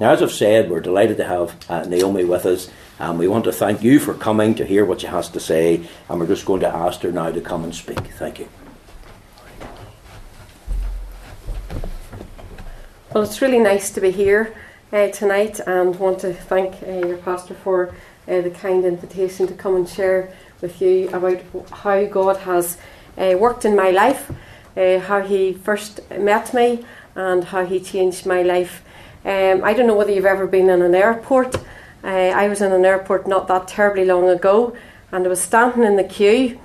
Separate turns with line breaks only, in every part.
Now, as I've said, we're delighted to have uh, Naomi with us, and we want to thank you for coming to hear what she has to say, and we're just going to ask her now to come and speak. Thank you.
Well, it's really nice to be here uh, tonight and want to thank uh, your pastor for uh, the kind invitation to come and share with you about how God has uh, worked in my life, uh, how He first met me, and how He changed my life. Um, I don't know whether you've ever been in an airport. Uh, I was in an airport not that terribly long ago, and I was standing in the queue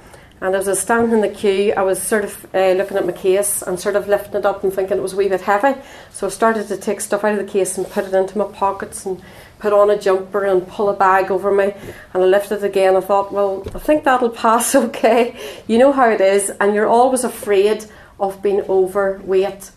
and as I was standing in the queue, I was sort of uh, looking at my case and sort of lifting it up and thinking it was a wee bit heavy. So I started to take stuff out of the case and put it into my pockets and put on a jumper and pull a bag over me. And I lifted it again. I thought, well, I think that'll pass okay. You know how it is, and you're always afraid of being overweight.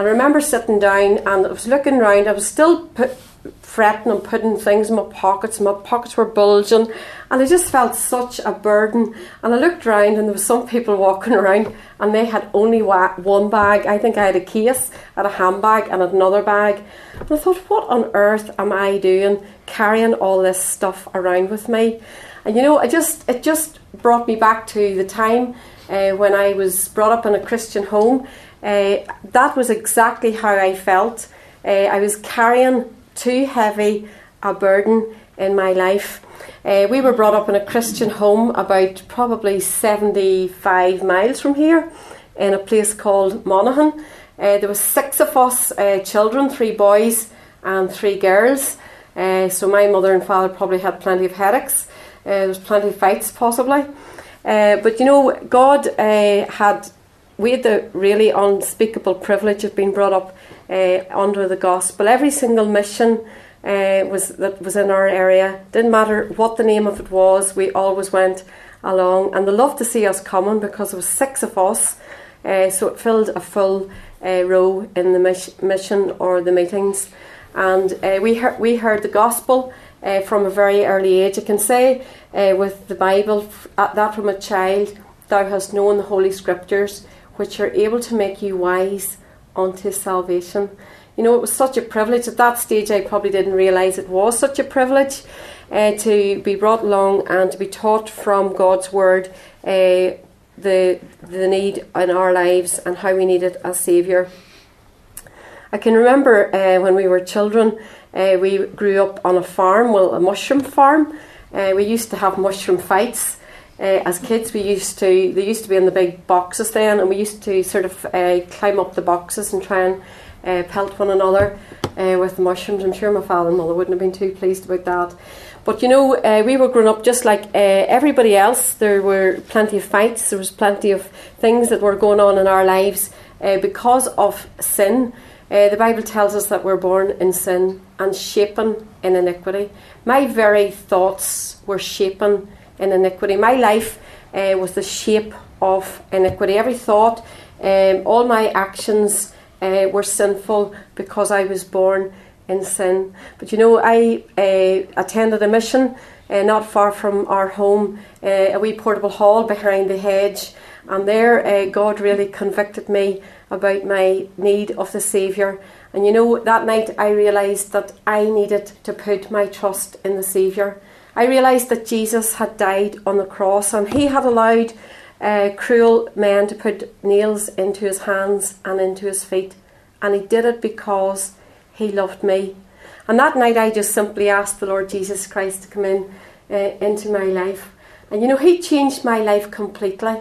And I remember sitting down and I was looking around. I was still put, fretting and putting things in my pockets. My pockets were bulging, and I just felt such a burden. And I looked around, and there were some people walking around, and they had only one bag. I think I had a case, had a handbag, and another bag. And I thought, what on earth am I doing carrying all this stuff around with me? And you know, I just it just brought me back to the time uh, when I was brought up in a Christian home. Uh, that was exactly how I felt. Uh, I was carrying too heavy a burden in my life. Uh, we were brought up in a Christian home about probably 75 miles from here in a place called Monaghan. Uh, there were six of us uh, children, three boys and three girls. Uh, so my mother and father probably had plenty of headaches. There was plenty of fights possibly. But you know, God had we had the really unspeakable privilege of being brought up uh, under the gospel. Every single mission uh, was that was in our area didn't matter what the name of it was. We always went along, and they loved to see us coming because there was six of us, uh, so it filled a full uh, row in the mis- mission or the meetings, and uh, we heard we heard the gospel. Uh, from a very early age, I can say with the Bible, that from a child, thou hast known the Holy Scriptures, which are able to make you wise unto salvation. You know, it was such a privilege. At that stage, I probably didn't realise it was such a privilege uh, to be brought along and to be taught from God's Word uh, the, the need in our lives and how we needed a Saviour. I can remember uh, when we were children, uh, we grew up on a farm, well, a mushroom farm. Uh, we used to have mushroom fights uh, as kids, we used to they used to be in the big boxes then, and we used to sort of uh, climb up the boxes and try and uh, pelt one another uh, with the mushrooms. I'm sure my father and mother wouldn't have been too pleased about that. But you know, uh, we were growing up just like uh, everybody else. There were plenty of fights. There was plenty of things that were going on in our lives because of sin. the Bible tells us that we're born in sin and shapen in iniquity. My very thoughts were shapen in iniquity. My life uh, was the shape of iniquity. Every thought, um, all my actions uh, were sinful because I was born in sin. But you know, I uh, attended a mission not far from our home, a wee portable hall behind the hedge, and there God really convicted me about my need of the Saviour. And you know, that night I realised that I needed to put my trust in the Saviour. I realised that Jesus had died on the cross and he had allowed uh, cruel men to put nails into his hands and into his feet. And he did it because he loved me. And that night I just simply asked the Lord Jesus Christ to come in uh, into my life. And you know, he changed my life completely.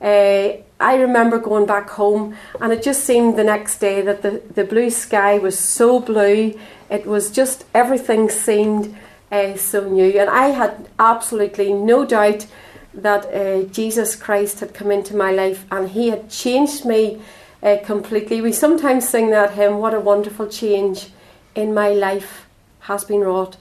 Uh, I remember going back home, and it just seemed the next day that the, the blue sky was so blue. It was just everything seemed uh, so new. And I had absolutely no doubt that uh, Jesus Christ had come into my life and he had changed me uh, completely. We sometimes sing that hymn, What a Wonderful Change in My Life has been wrought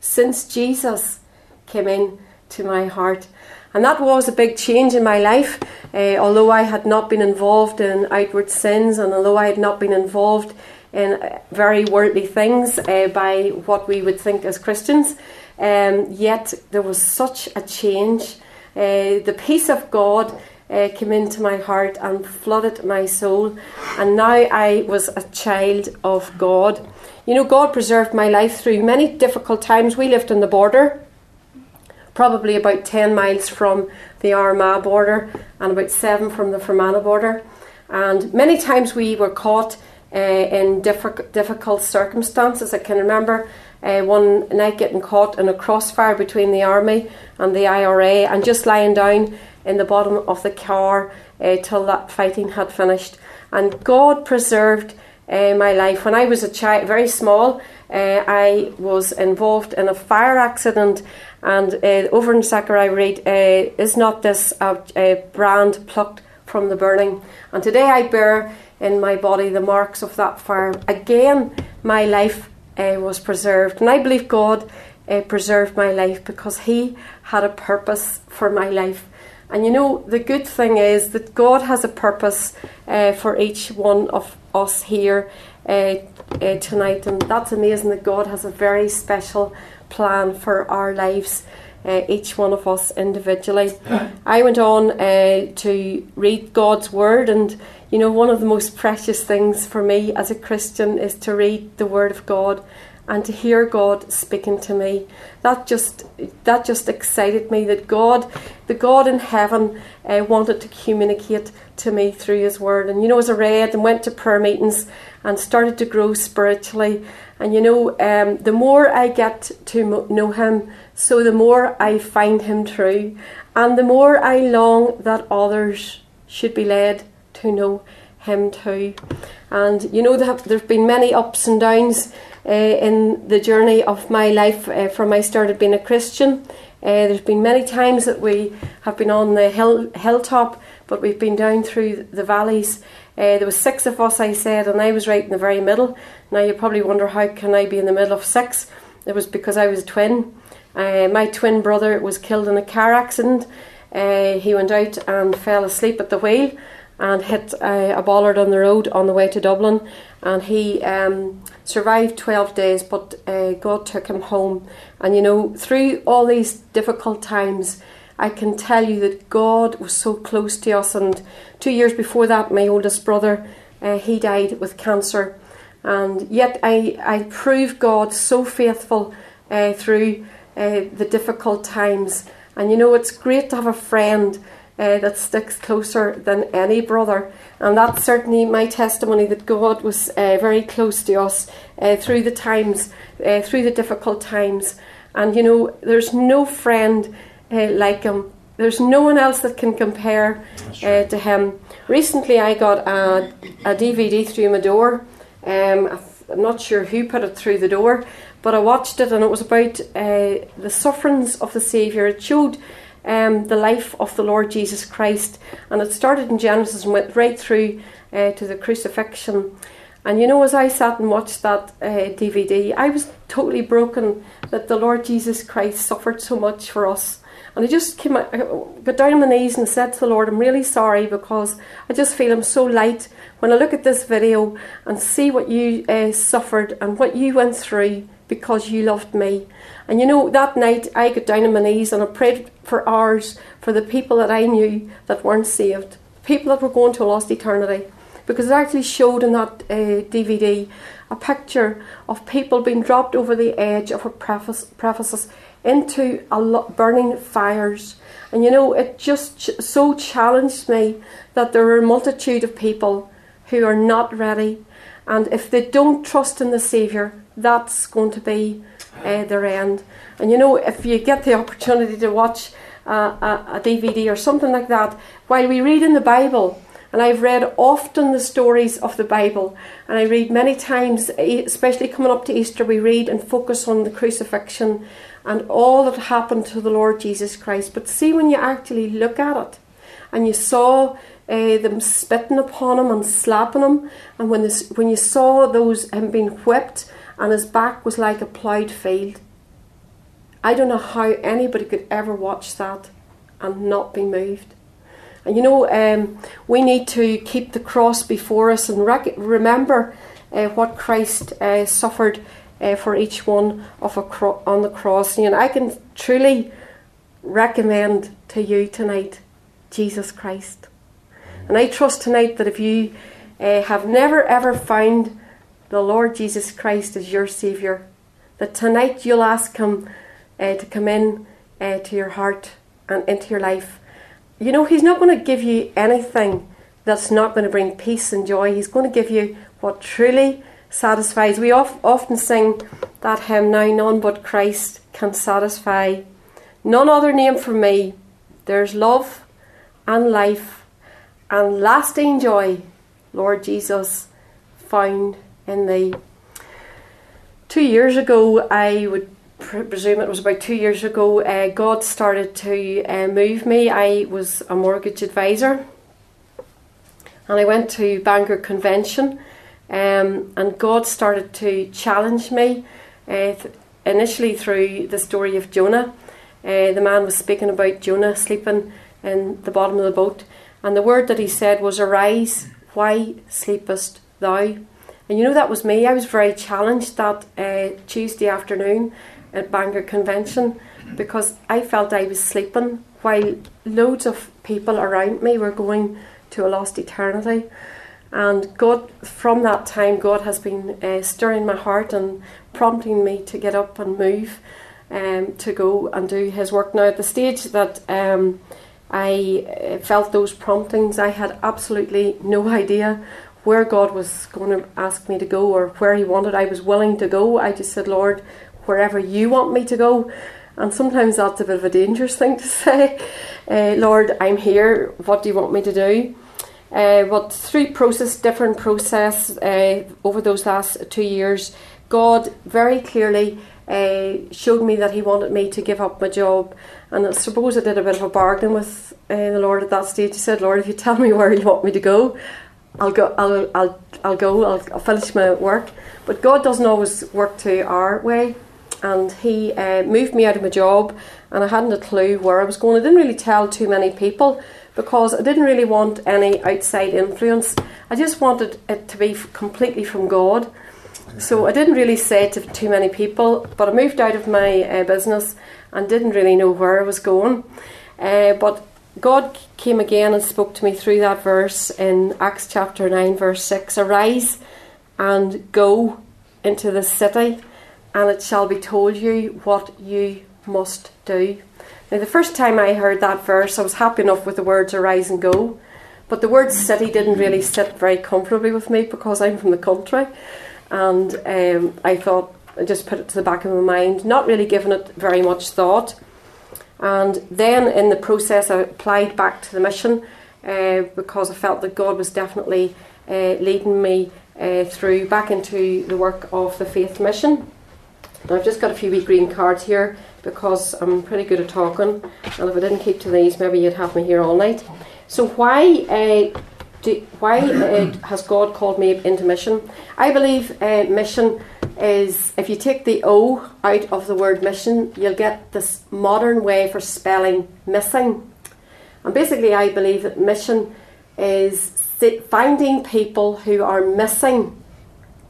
since Jesus came in to my heart. And that was a big change in my life. Uh, although I had not been involved in outward sins and although I had not been involved in very worldly things uh, by what we would think as Christians. Um, yet there was such a change. Uh, the peace of God uh, came into my heart and flooded my soul, and now I was a child of God. You know, God preserved my life through many difficult times. We lived on the border, probably about 10 miles from the Armagh border and about 7 from the Fermanagh border. And many times we were caught uh, in difficult, circumstances. I can remember uh, one night getting caught in a crossfire between the army and the IRA and just lying down in the bottom of the car uh, till that fighting had finished. And God preserved uh, my life. When I was a child, very small, uh, I was involved in a fire accident. And uh, over in Zechariah read, uh, Is not this a, a brand plucked from the burning? And today I bear in my body the marks of that fire. Again, my life uh, was preserved. And I believe God uh, preserved my life because He had a purpose for my life. And you know, the good thing is that God has a purpose uh, for each one of us here uh, uh, tonight. And that's amazing that God has a very special plan for our lives. Uh, each one of us individually. I went on uh, to read God's Word, and you know, one of the most precious things for me as a Christian is to read the Word of God and to hear God speaking to me. That just that just excited me that God, the God in heaven, uh, wanted to communicate to me through His Word. And you know, as I read and went to prayer meetings and started to grow spiritually, and you know, um, the more I get to know Him, so the more I find Him true, and the more I long that others should be led to know Him too. And you know, there have been many ups and downs uh, in the journey of my life uh, from I started being a Christian. Uh, there's been many times that we have been on the hill hilltop, but we've been down through the valleys. There was six of us, I said, and I was right in the very middle. Now you probably wonder how can I be in the middle of six? It was because I was a twin. My twin brother was killed in a car accident. He went out and fell asleep at the wheel and hit a bollard on the road on the way to Dublin, and he um, survived 12 days, but uh, God took him home. And you know, through all these difficult times, I can tell you that God was so close to us. And two years before that, my oldest brother, uh, he died with cancer. And yet I, I proved God so faithful uh, through uh, the difficult times. And you know, it's great to have a friend uh, that sticks closer than any brother. And that's certainly my testimony that God was uh, very close to us uh, through the times, uh, through the difficult times. And you know, there's no friend uh, like him. There's no one else that can compare uh, to him. Recently, I got a, a DVD through my door. Um, I'm not sure who put it through the door, but I watched it and it was about the sufferings of the Saviour. It showed um, the life of the Lord Jesus Christ. And it started in Genesis and went right through uh, to the crucifixion. And you know, as I sat and watched that uh, DVD, I was totally broken that the Lord Jesus Christ suffered so much for us. And I just came, I got down on my knees and said to the Lord, I'm really sorry because I just feel I'm so light when I look at this video and see what you uh, suffered and what you went through because you loved me. And you know, that night I got down on my knees and I prayed for hours for the people that I knew that weren't saved, people that were going to a lost eternity. Because it actually showed in that uh, DVD a picture of people being dropped over the edge of a preface, into a lo- burning fires. And you know, it just ch- so challenged me that there are a multitude of people who are not ready. And if they don't trust in the Saviour, that's going to be uh, their end. And you know, if you get the opportunity to watch a, a DVD or something like that, while we read in the Bible, and I've read often the stories of the Bible, and I read many times, especially coming up to Easter, we read and focus on the crucifixion and all that happened to the Lord Jesus Christ. But see, when you actually look at it, and you saw uh, them spitting upon him and slapping him, and when this, when you saw those him being whipped and his back was like a ploughed field. I don't know how anybody could ever watch that and not be moved. And you know, um, we need to keep the cross before us and rec- remember uh, what Christ uh, suffered uh, for each one of a cro- on the cross. And I can truly recommend to you tonight Jesus Christ. And I trust tonight that if you uh, have never ever found the Lord Jesus Christ as your Saviour, that tonight you'll ask Him uh, to come in uh, to your heart and into your life. You know, He's not going to give you anything that's not going to bring peace and joy. He's going to give you what truly satisfies. We of, often sing that hymn now, none but Christ can satisfy. None other name for me. There's love and life and lasting joy, Lord Jesus, found Two years ago, I would presume it was about two years ago, uh, God started to uh, move me. I was a mortgage advisor and I went to Bangor Convention um, and God started to challenge me uh, th- initially through the story of Jonah. Uh, the man was speaking about Jonah sleeping in the bottom of the boat, and the word that he said was, Arise, why sleepest thou? And you know, that was me. I was very challenged that uh, Tuesday afternoon at Bangor Convention because I felt I was sleeping while loads of people around me were going to a lost eternity. And God, from that time, God has been uh, stirring my heart and prompting me to get up and move, um, to go and do His work. Now, at the stage that um, I uh, felt those promptings, I had absolutely no idea where God was going to ask me to go or where He wanted. I was willing to go. I just said, Lord, wherever you want me to go. And sometimes that's a bit of a dangerous thing to say. Uh, Lord, I'm here. What do you want me to do? Uh, but through process, different process uh, over those last two years, God very clearly showed me that He wanted me to give up my job. And I suppose I did a bit of a bargain with the Lord at that stage. He said, "Lord, if you tell me where you want me to go, I'll go. I'll I'll I'll go. I'll, I'll finish my work." But God doesn't always work to our way. And He uh, moved me out of my job, and I hadn't a clue where I was going. I didn't really tell too many people because I didn't really want any outside influence. I just wanted it to be completely from God. So I didn't really say it to too many people, but I moved out of my uh, business and didn't really know where I was going. Uh, but God came again and spoke to me through that verse in Acts chapter 9, verse 6 Arise and go into the city, and it shall be told you what you must do. Now, the first time I heard that verse, I was happy enough with the words arise and go, but the word city didn't really sit very comfortably with me because I'm from the country, and um, I thought I just put it to the back of my mind, not really giving it very much thought. And then in the process, I applied back to the mission uh, because I felt that God was definitely uh, leading me uh, through back into the work of the faith mission. Now, I've just got a few wee green cards here because I'm pretty good at talking, and if I didn't keep to these, maybe you'd have me here all night. So, why uh, do, why uh, has God called me into mission? I believe uh, mission is if you take the O out of the word mission, you'll get this modern way for spelling missing. And basically, I believe that mission is finding people who are missing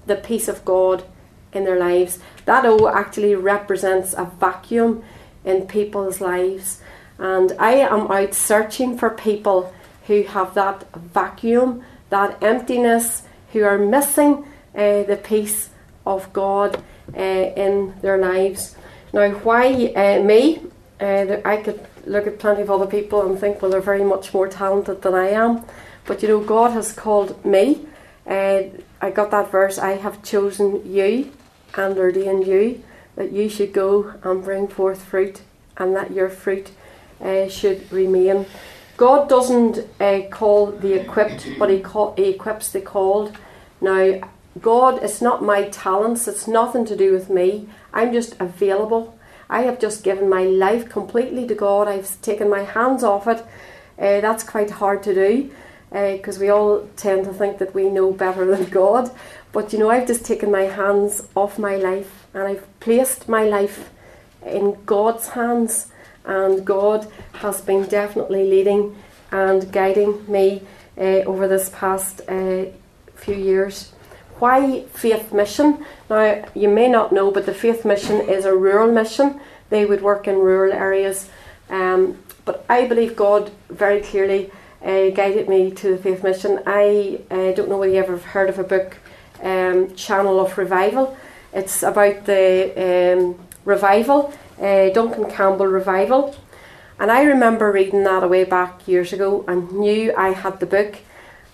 the peace of God in their lives. That O actually represents a vacuum in people's lives. And I am out searching for people who have that vacuum, that emptiness, who are missing uh, the peace of God uh, in their lives. Now, why uh, me? Uh, I could look at plenty of other people and think, well, they're very much more talented than I am. But you know, God has called me. I got that verse, I have chosen you and ordained you that you should go and bring forth fruit and that your fruit should remain. God doesn't uh, call the equipped, but he, call, he equips the called. Now, God, it's not my talents, it's nothing to do with me. I'm just available. I have just given my life completely to God. I've taken my hands off it. Uh, that's quite hard to do because uh, we all tend to think that we know better than God. But you know, I've just taken my hands off my life and I've placed my life in God's hands, and God has been definitely leading and guiding me uh, over this past uh, few years. Why Faith Mission? Now, you may not know, but the Faith Mission is a rural mission. They would work in rural areas. Um, But I believe God very clearly uh, guided me to the faith mission. I uh, don't know whether you ever heard of a book, um, Channel of Revival. It's about the um, revival, uh, Duncan Campbell revival. And I remember reading that away back years ago and knew I had the book.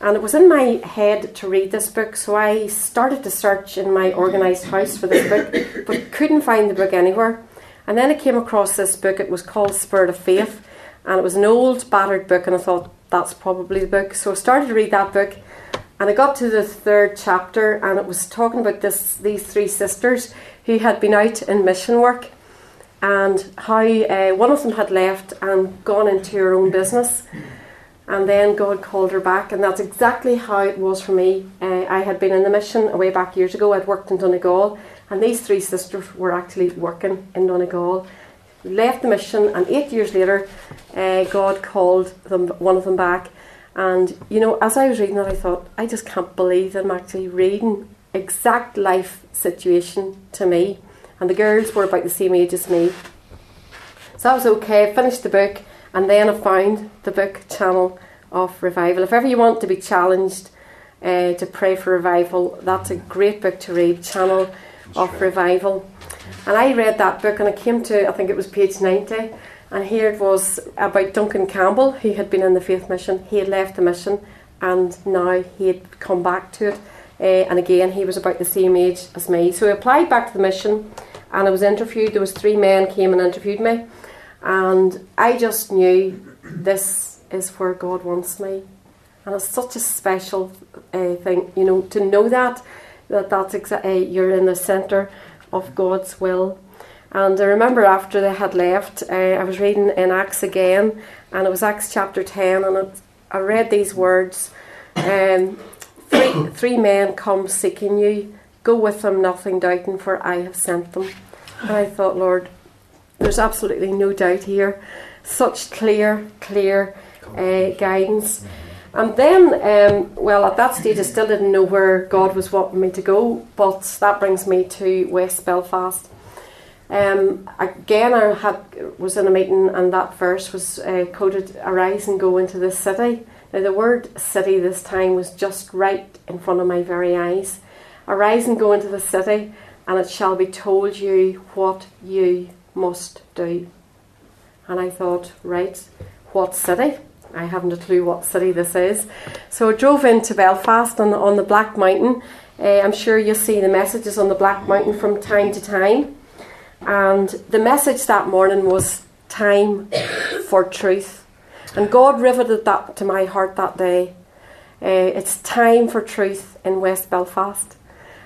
And it was in my head to read this book, so I started to search in my organised house for this book, but couldn't find the book anywhere. And then I came across this book, it was called Spirit of Faith, and it was an old, battered book, and I thought, that's probably the book. So I started to read that book, and I got to the third chapter, and it was talking about this these three sisters who had been out in mission work, and how uh, one of them had left and gone into her own business, and then God called her back, and that's exactly how it was for me. Uh, I had been in the mission way back years ago. I'd worked in Donegal, and these three sisters were actually working in Donegal left the mission, and eight years later, uh, God called them, one of them back. And you know, as I was reading that, I thought, I just can't believe that I'm actually reading exact life situation to me. And the girls were about the same age as me. So that was okay. I finished the book, and then I found the book Channel of Revival. If ever you want to be challenged uh, to pray for revival, that's a great book to read. Channel of Revival. And I read that book and I came to, I think it was page 90, and here it was about Duncan Campbell, who had been in the faith mission. He had left the mission and now he had come back to it. Uh, and again, he was about the same age as me. So I applied back to the mission and I was interviewed. There was three men came and interviewed me. And I just knew this is where God wants me. And it's such a special uh, thing, you know, to know that, that that's exa- uh, you're in the centre of God's will. And I remember after they had left, uh, I was reading in Acts again, and it was Acts chapter 10, and it, I read these words um, three, three men come seeking you, go with them, nothing doubting, for I have sent them. And I thought, Lord, there's absolutely no doubt here. Such clear, clear uh, guidance. And then, um, well, at that stage, I still didn't know where God was wanting me to go, but that brings me to West Belfast. Um, again, I had was in a meeting, and that verse was uh, quoted: "Arise and go into this city." Now, the word "city" this time was just right in front of my very eyes. Arise and go into the city, and it shall be told you what you must do. And I thought, right, what city? I haven't a clue what city this is. So I drove into Belfast on, on the Black Mountain. Uh, I'm sure you'll see the messages on the Black Mountain from time to time. And the message that morning was time for truth. And God riveted that to my heart that day. Uh, it's time for truth in West Belfast.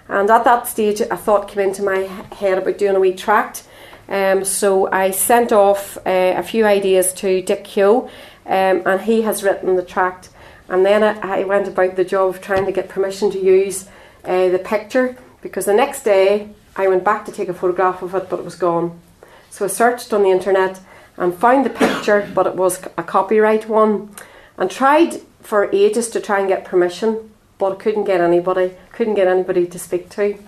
And at that stage, a thought came into my head about doing a wee tract. Um, so I sent off uh, a few ideas to Dick Keogh um, and he has written the tract. And then I, I, went about the job of trying to get permission to use uh, the picture because the next day I went back to take a photograph of it, but it was gone. So I searched on the internet and found the picture, but it was a copyright one, and tried for ages to try and get permission, but I couldn't get anybody, couldn't get anybody to speak to.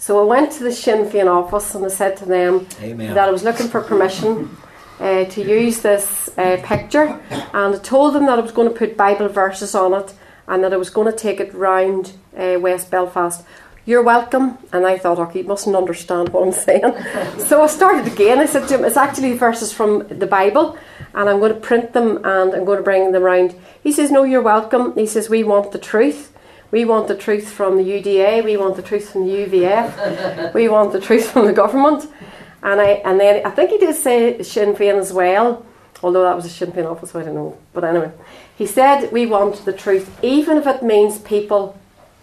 So I went to the Sinn Féin office and I said to them Amen. that I was looking for permission uh, to use this uh, picture, and I told them that I was going to put Bible verses on it and that I was going to take it round uh, West Belfast. You're welcome. And I thought, okay, he mustn't understand what I'm saying. so I started again. I said to him, it's actually verses from the Bible, and I'm going to print them and I'm going to bring them round. He says, no, you're welcome. He says, we want the truth. We want the truth from the UDA. We want the truth from the UVF. we want the truth from the government. And I and then I think he did say Sinn Féin as well, although that was a Sinn Féin office, so I don't know. But anyway, he said we want the truth, even if it means people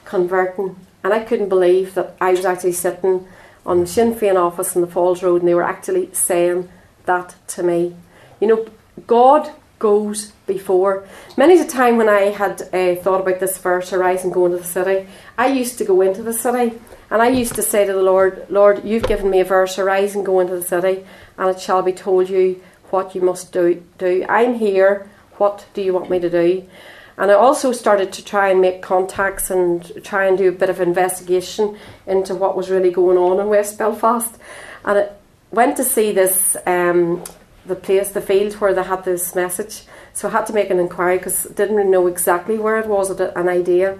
converting. And I couldn't believe that I was actually sitting on the Sinn Féin office in the Falls Road, and they were actually saying that to me. You know, God goes before. Many a time when I had uh, thought about this verse, arise and go into the city, I used to go into the city and I used to say to the Lord, Lord, you've given me a verse, arise and go into the city, and it shall be told you what you must do. do. I'm here, what do you want me to do? And I also started to try and make contacts and try and do a bit of investigation into what was really going on in West Belfast. And I went to see this um, the place, the field where they had this message. So I had to make an inquiry because didn't know exactly where it was, an idea.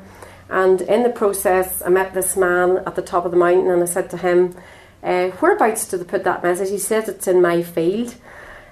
And in the process, I met this man at the top of the mountain and I said to him, uh, Whereabouts do they put that message? He said, It's in my field.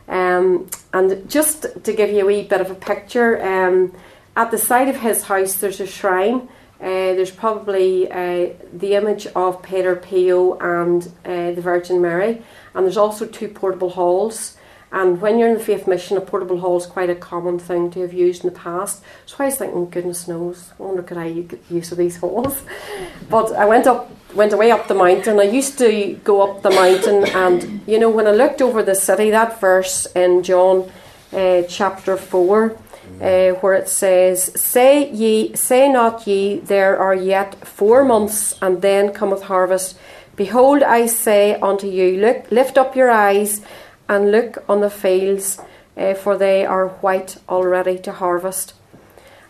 Um, and just to give you a wee bit of a picture, um, at the side of his house there's a shrine. Uh, there's probably uh, the image of Padre Pio and the Virgin Mary, and there's also two portable halls. And when you're in the faith mission, a portable hall is quite a common thing to have used in the past. So I was thinking, goodness knows, I wonder could I use of these halls? But I went up, went away up the mountain. I used to go up the mountain, and you know, when I looked over the city, that verse in John uh, chapter four. Uh, where it says, "Say ye, say not ye, there are yet four months, and then cometh harvest. Behold, I say unto you, look, lift up your eyes and look on the fields, uh, for they are white already to harvest.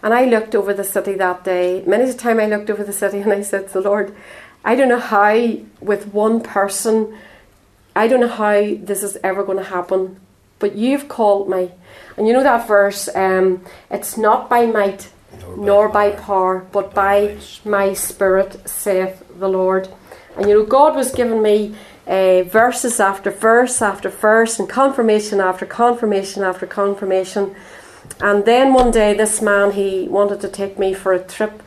And I looked over the city that day. Many a time I looked over the city and I said to the Lord, I don't know how, with one person, I don't know how this is ever going to happen, but you've called me. And you know that verse, um, it's not by might nor, nor by, by power, but by my spirit, saith the Lord. And you know, God was giving me uh, verses after verse after verse, and confirmation after confirmation after confirmation. And then one day, this man he wanted to take me for a trip,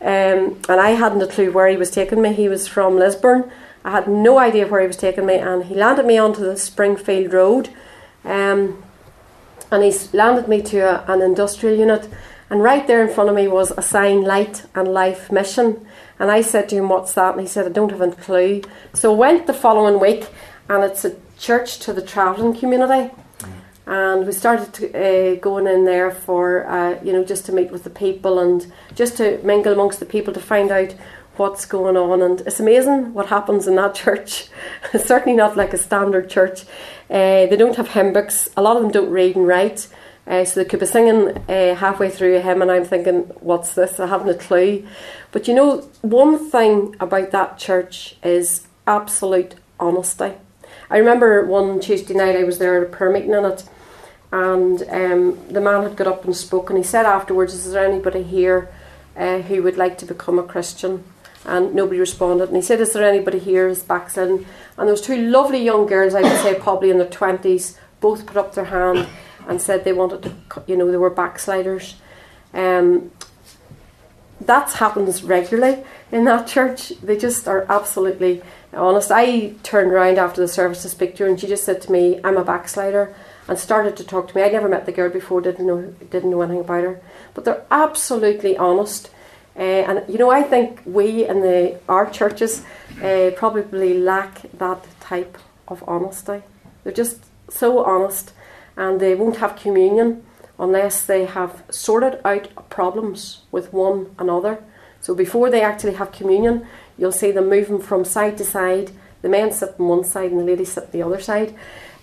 um, and I hadn't a clue where he was taking me. He was from Lisburn. I had no idea where he was taking me, and he landed me onto the Springfield Road, um, and he landed me to a, an industrial unit. And right there in front of me was a sign, Light and Life Mission. And I said to him, What's that? And he said, I don't have a clue. So I went the following week, and it's a church to the travelling community. And we started to, uh, going in there for, uh, you know, just to meet with the people and just to mingle amongst the people to find out what's going on. And it's amazing what happens in that church. it's certainly not like a standard church. Uh, they don't have hymn books. A lot of them don't read and write. Uh, so they could be singing uh, halfway through a hymn, and I'm thinking, what's this? I haven't a clue. But you know, one thing about that church is absolute honesty. I remember one Tuesday night I was there at a prayer meeting in it, and um, the man had got up and spoke, and he said afterwards, Is there anybody here uh, who would like to become a Christian? And nobody responded. And he said, Is there anybody here who's backslidden? And there was two lovely young girls, I would say probably in their 20s, both put up their hand and said they wanted to, you know, they were backsliders. Um, that happens regularly in that church. They just are absolutely honest. I turned around after the service to speak to her, and she just said to me, "I'm a backslider," and started to talk to me. I never met the girl before, didn't know didn't know anything about her, but they're absolutely honest. Uh, and you know, I think we in the our churches uh, probably lack that type of honesty. They're just so honest and they won't have communion unless they have sorted out problems with one another. So before they actually have communion, you'll see them moving from side to side. The men sit on one side and the ladies sit on the other side.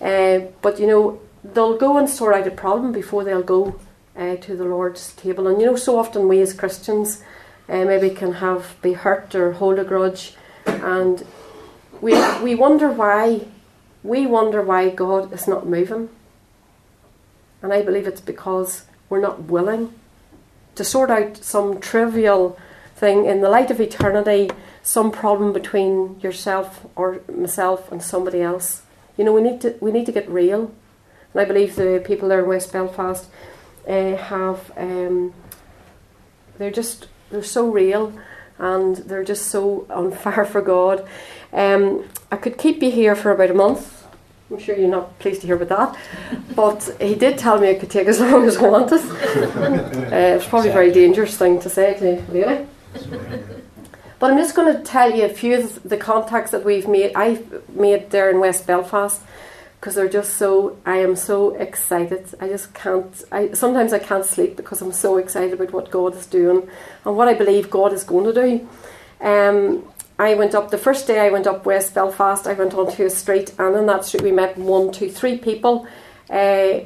Uh, but you know, they'll go and sort out a problem before they'll go uh, to the Lord's table. And you know, so often we as Christians uh, maybe can have be hurt or hold a grudge, and we we wonder why. We wonder why God is not moving. And I believe it's because we're not willing to sort out some trivial thing in the light of eternity, some problem between yourself or myself and somebody else. You know, we need to we need to get real. And I believe the people there in West Belfast uh, have um, they're just they're so real and they're just so on fire for God. Um, I could keep you here for about a month I'm sure you're not pleased to hear about that. But he did tell me it could take as long as I wanted. uh, it's probably a very dangerous thing to say to really. But I'm just going to tell you a few of the contacts that we've made. I've made there in West Belfast because they're just so. I am so excited. I just can't. I sometimes I can't sleep because I'm so excited about what God is doing and what I believe God is going to do. Um, I went up the first day I went up West Belfast. I went onto a street, and in that street we met one, two, three people uh,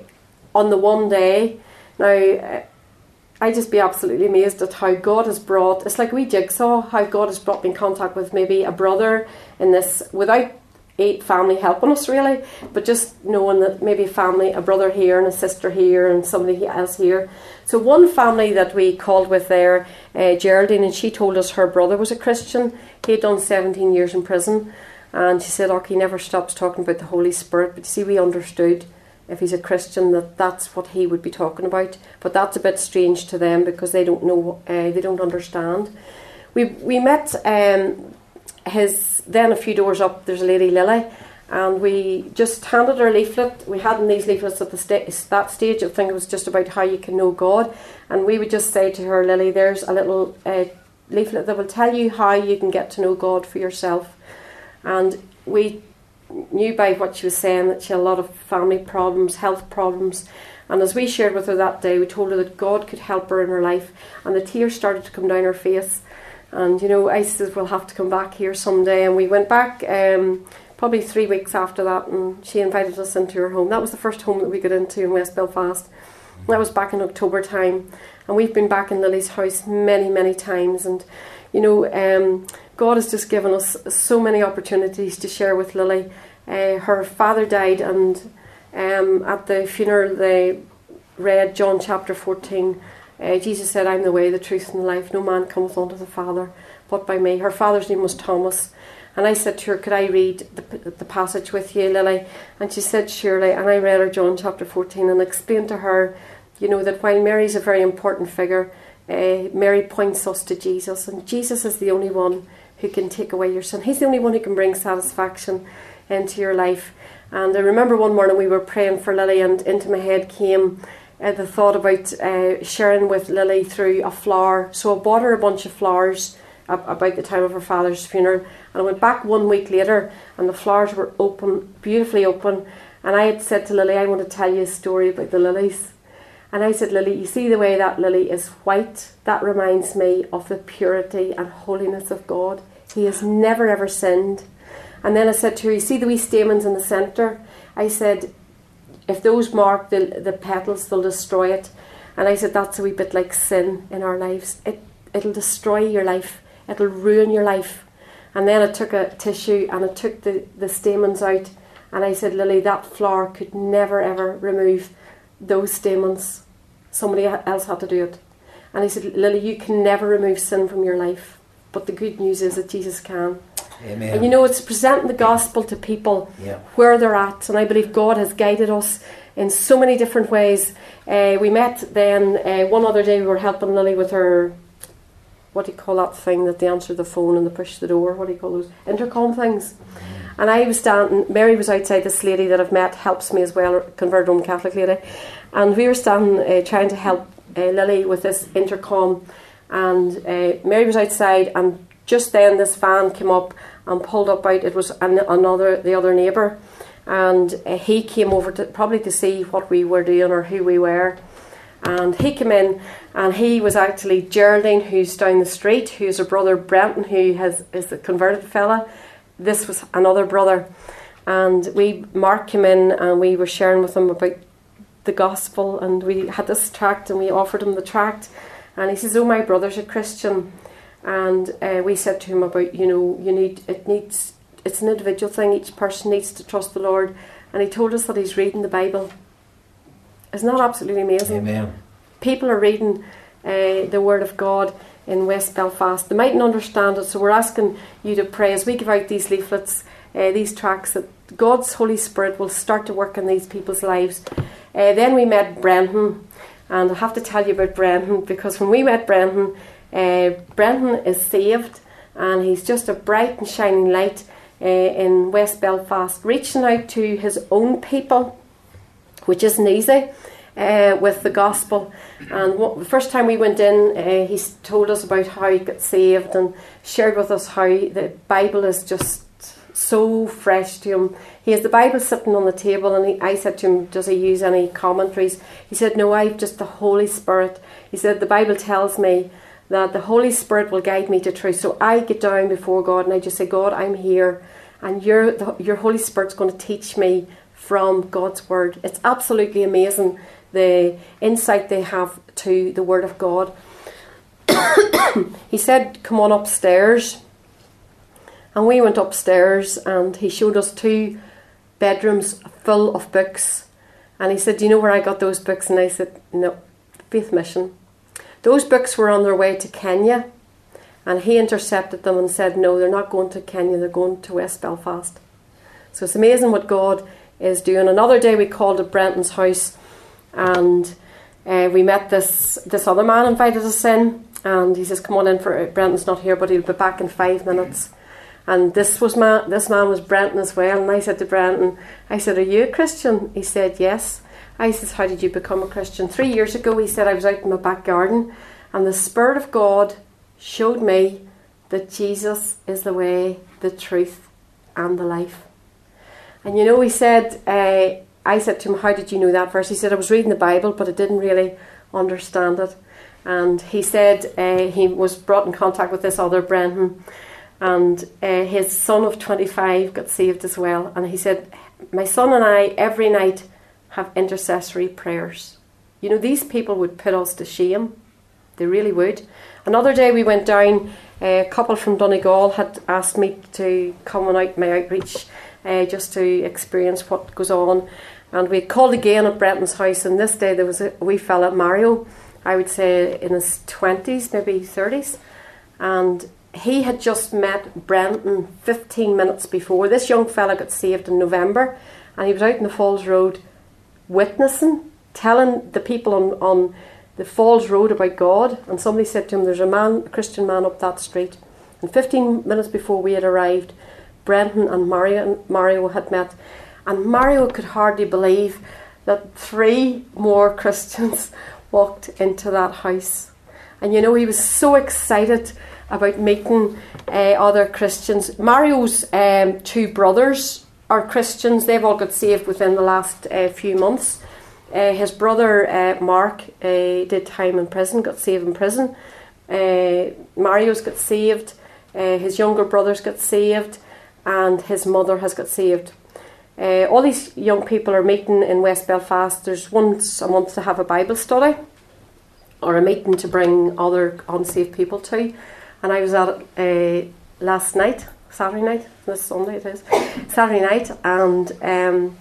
on the one day. Now, uh, I just be absolutely amazed at how God has brought. It's like we jigsaw how God has brought me in contact with maybe a brother in this without eight family helping us really, but just knowing that maybe a family, a brother here and a sister here and somebody else here. So one family that we called with there, uh, Geraldine, and she told us her brother was a Christian. He had done 17 years in prison, and she said, "Oh, he never stops talking about the Holy Spirit." But see, we understood if he's a Christian that that's what he would be talking about. But that's a bit strange to them because they don't know, uh, they don't understand. We we met um, his then a few doors up. There's a lady Lily, and we just handed her leaflet. We had in these leaflets at the sta- that stage. I think it was just about how you can know God, and we would just say to her, Lily, there's a little uh, leaflet that will tell you how you can get to know God for yourself. And we knew by what she was saying that she had a lot of family problems, health problems. And as we shared with her that day, we told her that God could help her in her life, and the tears started to come down her face. And you know, I we'll have to come back here someday, and we went back um, probably three weeks after that, and she invited us into her home. That was the first home that we got into in West Belfast. That was back in October time, and we've been back in Lily's house many, many times. And you know, um, God has just given us so many opportunities to share with Lily. Uh, her father died, and um, at the funeral they read John chapter fourteen uh, Jesus said, I'm the way, the truth, and the life. No man cometh unto the Father but by me. Her father's name was Thomas. And I said to her, Could I read the, the passage with you, Lily? And she said, Surely. And I read her John chapter 14 and explained to her, you know, that while Mary's a very important figure, uh, Mary points us to Jesus. And Jesus is the only one who can take away your sin. He's the only one who can bring satisfaction into your life. And I remember one morning we were praying for Lily, and into my head came uh, the thought about uh, sharing with Lily through a flower. So I bought her a bunch of flowers about the time of her father's funeral, and I went back one week later, and the flowers were open, beautifully open. And I had said to Lily, I want to tell you a story about the lilies. And I said, Lily, you see the way that lily is white? That reminds me of the purity and holiness of God. He has never ever sinned. And then I said to her, You see the wee stamens in the centre? I said, if those mark the, the petals, they'll destroy it. And I said, that's a wee bit like sin in our lives. It, it'll destroy your life, it'll ruin your life. And then I took a tissue and I took the, the stamens out. And I said, Lily, that flower could never ever remove those stamens. Somebody else had to do it. And I said, Lily, you can never remove sin from your life. But the good news is that Jesus can.
Amen.
And you know, it's presenting the gospel to people
Yeah.
where they're at. And I believe God has guided us in so many different ways. Uh, we met then uh, one other day, we were helping Lily with her, what do you call that thing that they answer the phone and they push the door? What do you call those? Intercom things. And I was standing, Mary was outside, this lady that I've met helps me as well, converted Roman Catholic lady. And we were standing uh, trying to help uh, Lily with this intercom. And uh, Mary was outside, and just then this van came up and pulled up out. It was an, another, the other neighbour. And uh, he came over to probably to see what we were doing or who we were. And he came in, and he was actually Geraldine, who's down the street, who's her brother Brenton, who has is the converted fella. This was another brother, and we Mark came in, and we were sharing with him about the gospel, and we had this tract, and we offered him the tract, and he says, "Oh, my brother's a Christian," and uh, we said to him about, you know, you need it needs it's an individual thing. Each person needs to trust the Lord, and he told us that he's reading the Bible. Isn't that absolutely amazing?
Amen.
people are reading uh, the Word of God in West Belfast. They mightn't understand it, so we're asking you to pray as we give out these leaflets, uh, these tracts, that God's Holy Spirit will start to work in these people's lives. Uh, then we met Brenton, and I have to tell you about Brenton because when we met Brenton, uh, Brenton is saved and he's just a bright and shining light uh, in West Belfast, reaching out to his own people, which isn't easy uh, with the gospel. And what, the first time we went in, uh, he told us about how he got saved and shared with us how the Bible is just so fresh to him. He has the Bible sitting on the table, and he, I said to him, Does he use any commentaries? He said, No, I've just the Holy Spirit. He said, The Bible tells me that the Holy Spirit will guide me to truth. So I get down before God and I just say, God, I'm here, and your, the, your Holy Spirit's going to teach me from God's Word. It's absolutely amazing the insight they have to the Word of God. he said, Come on upstairs. And we went upstairs and he showed us two bedrooms full of books. And he said, Do you know where I got those books? And I said, No, Faith Mission. Those books were on their way to Kenya. And he intercepted them and said, No, they're not going to Kenya, they're going to West Belfast. So it's amazing what God is doing. Another day we called at Brenton's house and uh, we met this this other man invited us in and he says, Come on in for Brenton's not here, but he'll be back in five minutes. And this was man, this man was Brenton as well. And I said to Brenton, I said, Are you a Christian? He said, Yes. I said, How did you become a Christian? Three years ago, he said, I was out in my back garden and the Spirit of God showed me that Jesus is the way, the truth, and the life. And you know, he said, uh, I said to him, How did you know that verse? He said, I was reading the Bible, but I didn't really understand it. And he said uh, he was brought in contact with this other Brendan, and uh, his son of 25 got saved as well. And he said, My son and I, every night, have intercessory prayers. You know, these people would put us to shame. They really would. Another day we went down, a couple from Donegal had asked me to come on out my outreach uh, just to experience what goes on. And we called again at Brendan's house, and this day there was a wee fella, Mario, I would say in his 20s, maybe 30s. And he had just met Brendan 15 minutes before. This young fella got saved in November, and he was out in the Falls Road witnessing, telling the people on, on the Falls Road about God. And somebody said to him, There's a man, a Christian man up that street. And 15 minutes before we had arrived, Brendan and Mario, Mario had met. And Mario could hardly believe that three more Christians walked into that house. And you know, he was so excited about meeting uh, other Christians. Mario's um, two brothers are Christians, they've all got saved within the last uh, few months. Uh, his brother uh, Mark uh, did time in prison, got saved in prison. Uh, Mario's got saved, his younger brothers got saved, and his mother has got saved. All these young people are meeting in West Belfast. There's once a month to have a Bible study or a meeting to bring other unsaved people to. And I was at it last night, Saturday night, this Sunday it is, Saturday night, and um,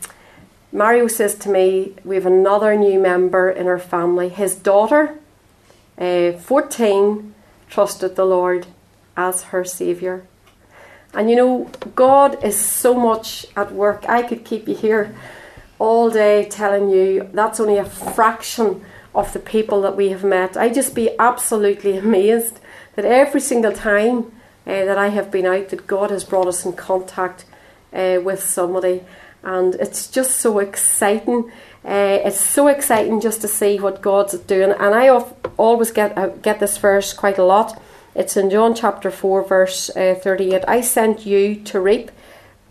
Mario says to me, We have another new member in our family. His daughter, uh, 14, trusted the Lord as her Saviour. And you know, God is so much at work. I could keep you here all day telling you that's only a fraction of the people that we have met. I'd just be absolutely amazed that every single time uh, that I have been out, that God has brought us in contact uh, with somebody, and it's just so exciting. Uh, it's so exciting just to see what God's doing, and I always get uh, get this verse quite a lot. It's in John chapter 4, verse uh, 38. I sent you to reap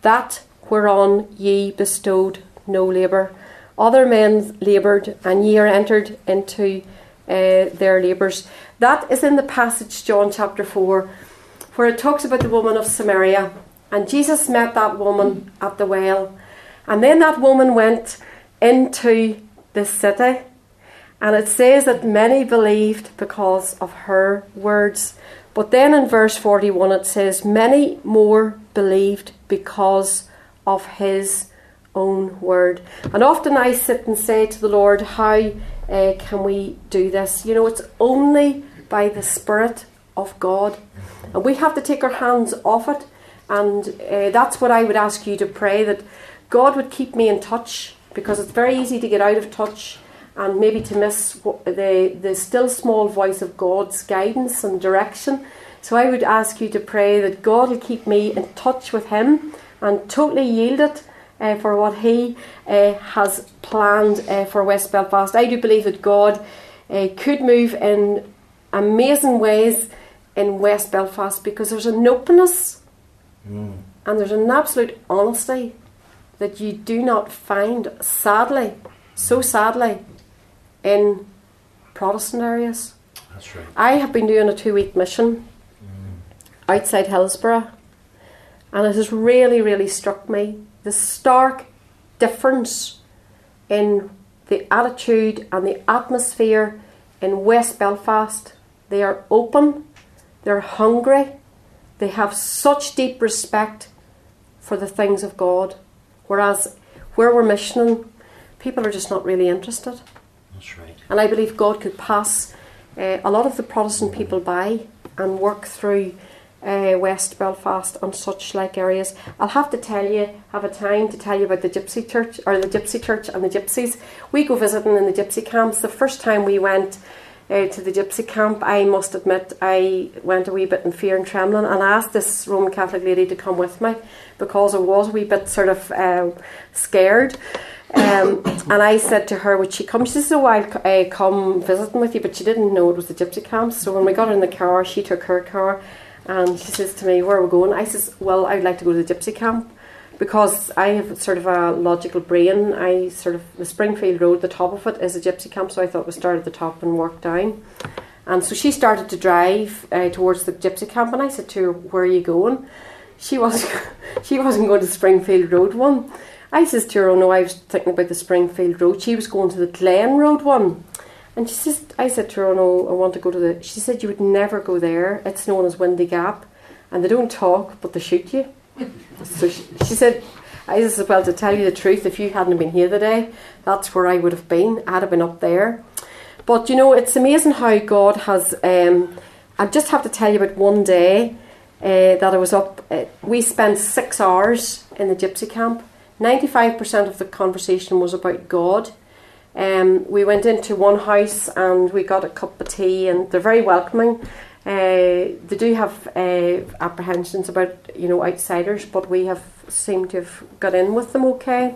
that whereon ye bestowed no labour. Other men laboured, and ye are entered into uh, their labours. That is in the passage, John chapter 4, where it talks about the woman of Samaria. And Jesus met that woman at the well. And then that woman went into the city and it says that many believed because of her words. But then in verse 41 it says, Many more believed because of his own word. And often I sit and say to the Lord, How uh, can we do this? You know, it's only by the Spirit of God. And we have to take our hands off it. And uh, that's what I would ask you to pray that God would keep me in touch because it's very easy to get out of touch and maybe to miss the, the still small voice of God's guidance and direction. So I would ask you to pray that God will keep me in touch with Him and totally yield it uh, for what He uh, has planned uh, for West Belfast. I do believe that God could move in amazing ways in West Belfast because there's an openness mm. and there's an absolute honesty that you do not find, sadly, so sadly, in Protestant areas.
That's right.
I have been doing a two week mission mm. outside Hillsborough, and it has really, really struck me the stark difference in the attitude and the atmosphere in West Belfast. They are open, they're hungry, They have such deep respect for the things of God, whereas where we're missioning, people are just not really interested.
That's right.
And I believe God could pass uh, a lot of the Protestant people by and work through uh, West Belfast and such like areas. I'll have to tell you, have a time to tell you about the Gypsy Church or the Gypsy Church and the Gypsies. We go visiting in the Gypsy camps. The first time we went uh, to the Gypsy camp, I must admit I went a wee bit in fear and trembling and I asked this Roman Catholic lady to come with me because I was a wee bit sort of uh, scared. Um, and I said to her, Would she come? She said, Oh, I'll uh, come visiting with you, but she didn't know it was the gypsy camp. So when we got in the car, she took her car and she says to me, Where are we going? I says, Well, I'd like to go to the gypsy camp because I have sort of a logical brain. I sort of, the Springfield Road, the top of it is a gypsy camp, so I thought we start at the top and work down. And so she started to drive uh, towards the gypsy camp, and I said to her, Where are you going? She wasn't, she wasn't going to Springfield Road one. I says to her, oh no, I was thinking about the Springfield Road. She was going to the Glen Road one. And she says, I said to her, oh no, I want to go to the. She said, you would never go there. It's known as Windy Gap. And they don't talk, but they shoot you. So she, she said, I just well, to tell you the truth, if you hadn't been here today, that's where I would have been. I'd have been up there. But you know, it's amazing how God has. Um, I just have to tell you about one day uh, that I was up. Uh, we spent six hours in the gypsy camp 95% of the conversation was about God. Um, we went into one house and we got a cup of tea, and they're very welcoming. Uh, they do have uh, apprehensions about you know outsiders, but we have seemed to have got in with them okay.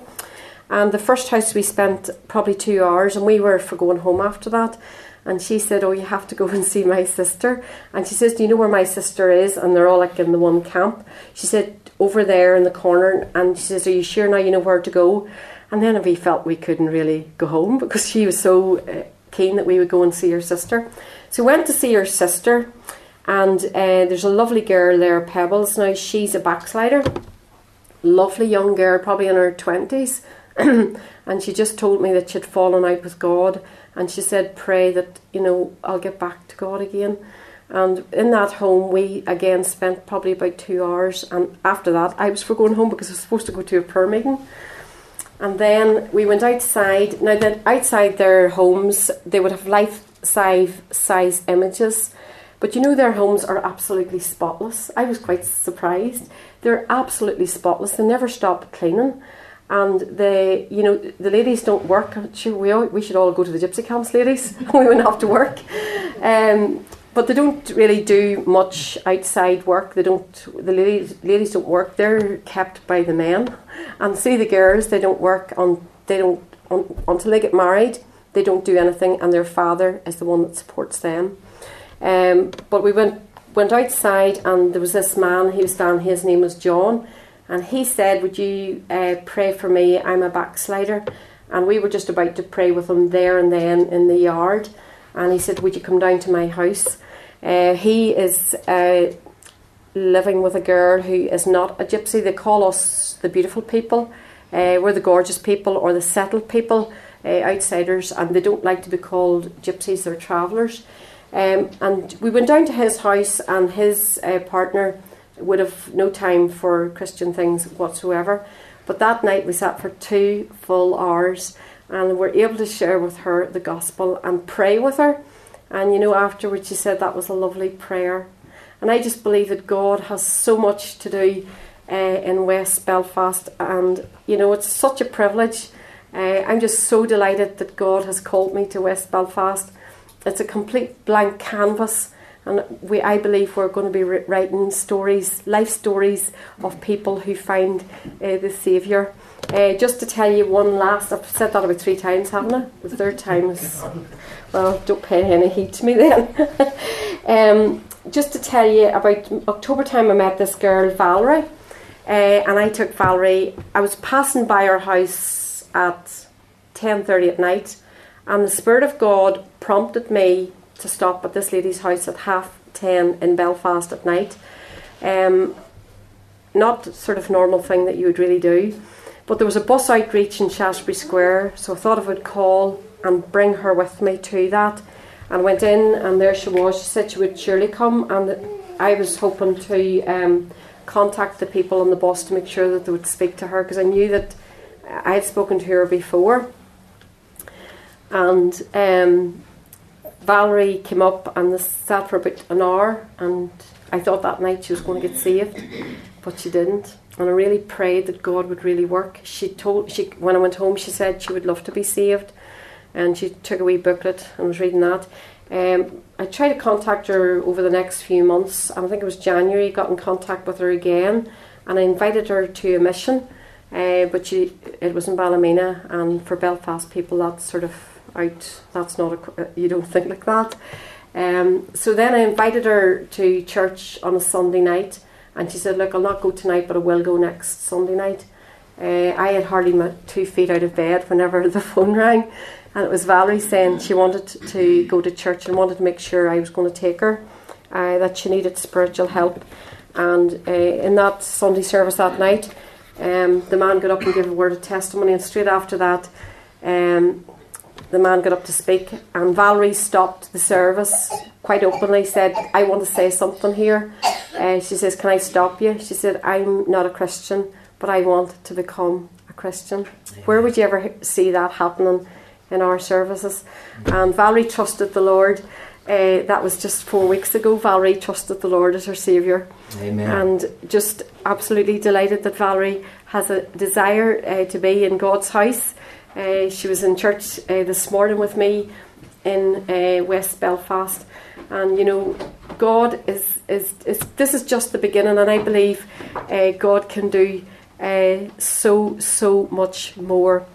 And the first house we spent probably two hours, and we were for going home after that. And she said, "Oh, you have to go and see my sister." And she says, "Do you know where my sister is?" And they're all like in the one camp. She said, over there in the corner and she says, Are you sure now you know where to go? And then we felt we couldn't really go home because she was so uh, keen that we would go and see her sister. So we went to see her sister, and uh, there's a lovely girl there, Pebbles. Now she's a backslider, lovely young girl, probably in her 20s. and she just told me that she'd fallen out with God, and she said, Pray that, you know, I'll get back to God again. And in that home, we again spent probably about two hours. And after that, I was for going home because I was supposed to go to a prayer meeting. And then we went outside. Now, then outside their homes, they would have life size size images, but you know their homes are absolutely spotless. I was quite surprised. They're absolutely spotless. They never stop cleaning, and they, you know, the ladies don't work. Sure, we all, we should all go to the gypsy camps, ladies. we wouldn't have to work. Um, but they don't really do much outside work. They don't. The ladies, ladies don't work. They're kept by the men, and see the girls. They don't work on. They don't on, until they get married. They don't do anything, and their father is the one that supports them. Um, but we went went outside, and there was this man. He was standing. His name was John, and he said, "Would you uh, pray for me? I'm a backslider." And we were just about to pray with him there and then in the yard. And he said, Would you come down to my house? Uh, he is uh, living with a girl who is not a gypsy. They call us the beautiful people. Uh, we're the gorgeous people or the settled people, uh, outsiders, and they don't like to be called gypsies, they're travellers. Um, and we went down to his house, and his uh, partner would have no time for Christian things whatsoever. But that night we sat for two full hours and were able to share with her the gospel and pray with her. And you know, afterwards she said that was a lovely prayer. And I just believe that God has so much to do uh, in West Belfast, and you know, it's such a privilege. Uh, I'm just so delighted that God has called me to West Belfast. It's a complete blank canvas, and we, I believe, we're going to be writing stories, life stories of people who find uh, the Saviour. Uh, just to tell you one last, I've said that about three times, haven't I? The third time is well, don't pay any heed to me then. um, just to tell you about October time, I met this girl Valerie, uh, and I took Valerie. I was passing by her house at ten thirty at night, and the Spirit of God prompted me to stop at this lady's house at half ten in Belfast at night. Um, not sort of normal thing that you would really do, but there was a bus outreach in Shaftesbury Square, so I thought I would call and bring her with me to that. And went in, and there she was. She said she would surely come, and I was hoping to um, contact the people on the bus to make sure that they would speak to her because I knew that I had spoken to her before. And um, Valerie came up and sat for about an hour, and I thought that night she was going to get saved, but she didn't. And I really prayed that God would really work. She told she when I went home, she said she would love to be saved, and she took a wee booklet and was reading that. Um, I tried to contact her over the next few months. I think it was January. Got in contact with her again, and I invited her to a mission. Uh, but she, it was in Ballymena, and for Belfast people, that's sort of out. That's not a. You don't think like that. Um, so then I invited her to church on a Sunday night, and she said, "Look, I'll not go tonight, but I will go next Sunday night." Uh, I had hardly my two feet out of bed whenever the phone rang, and it was Valerie saying she wanted to go to church and wanted to make sure I was going to take her, uh, that she needed spiritual help. And uh, in that Sunday service that night, um, the man got up and gave a word of testimony, and straight after that, um, the man got up to speak, and Valerie stopped the service quite openly, said, I want to say something here. Uh, she says, Can I stop you? She said, I'm not a Christian, but I want to become a Christian. Where would you ever see that happening? in our services. And Valerie trusted the Lord. Uh, that was just four weeks ago. Valerie trusted the Lord as her Saviour.
Amen.
And just absolutely delighted that Valerie has a desire uh, to be in God's house. Uh, she was in church this morning with me in West Belfast. And you know, God is, is, is, this is just the beginning, and I believe uh, God can do so, so much more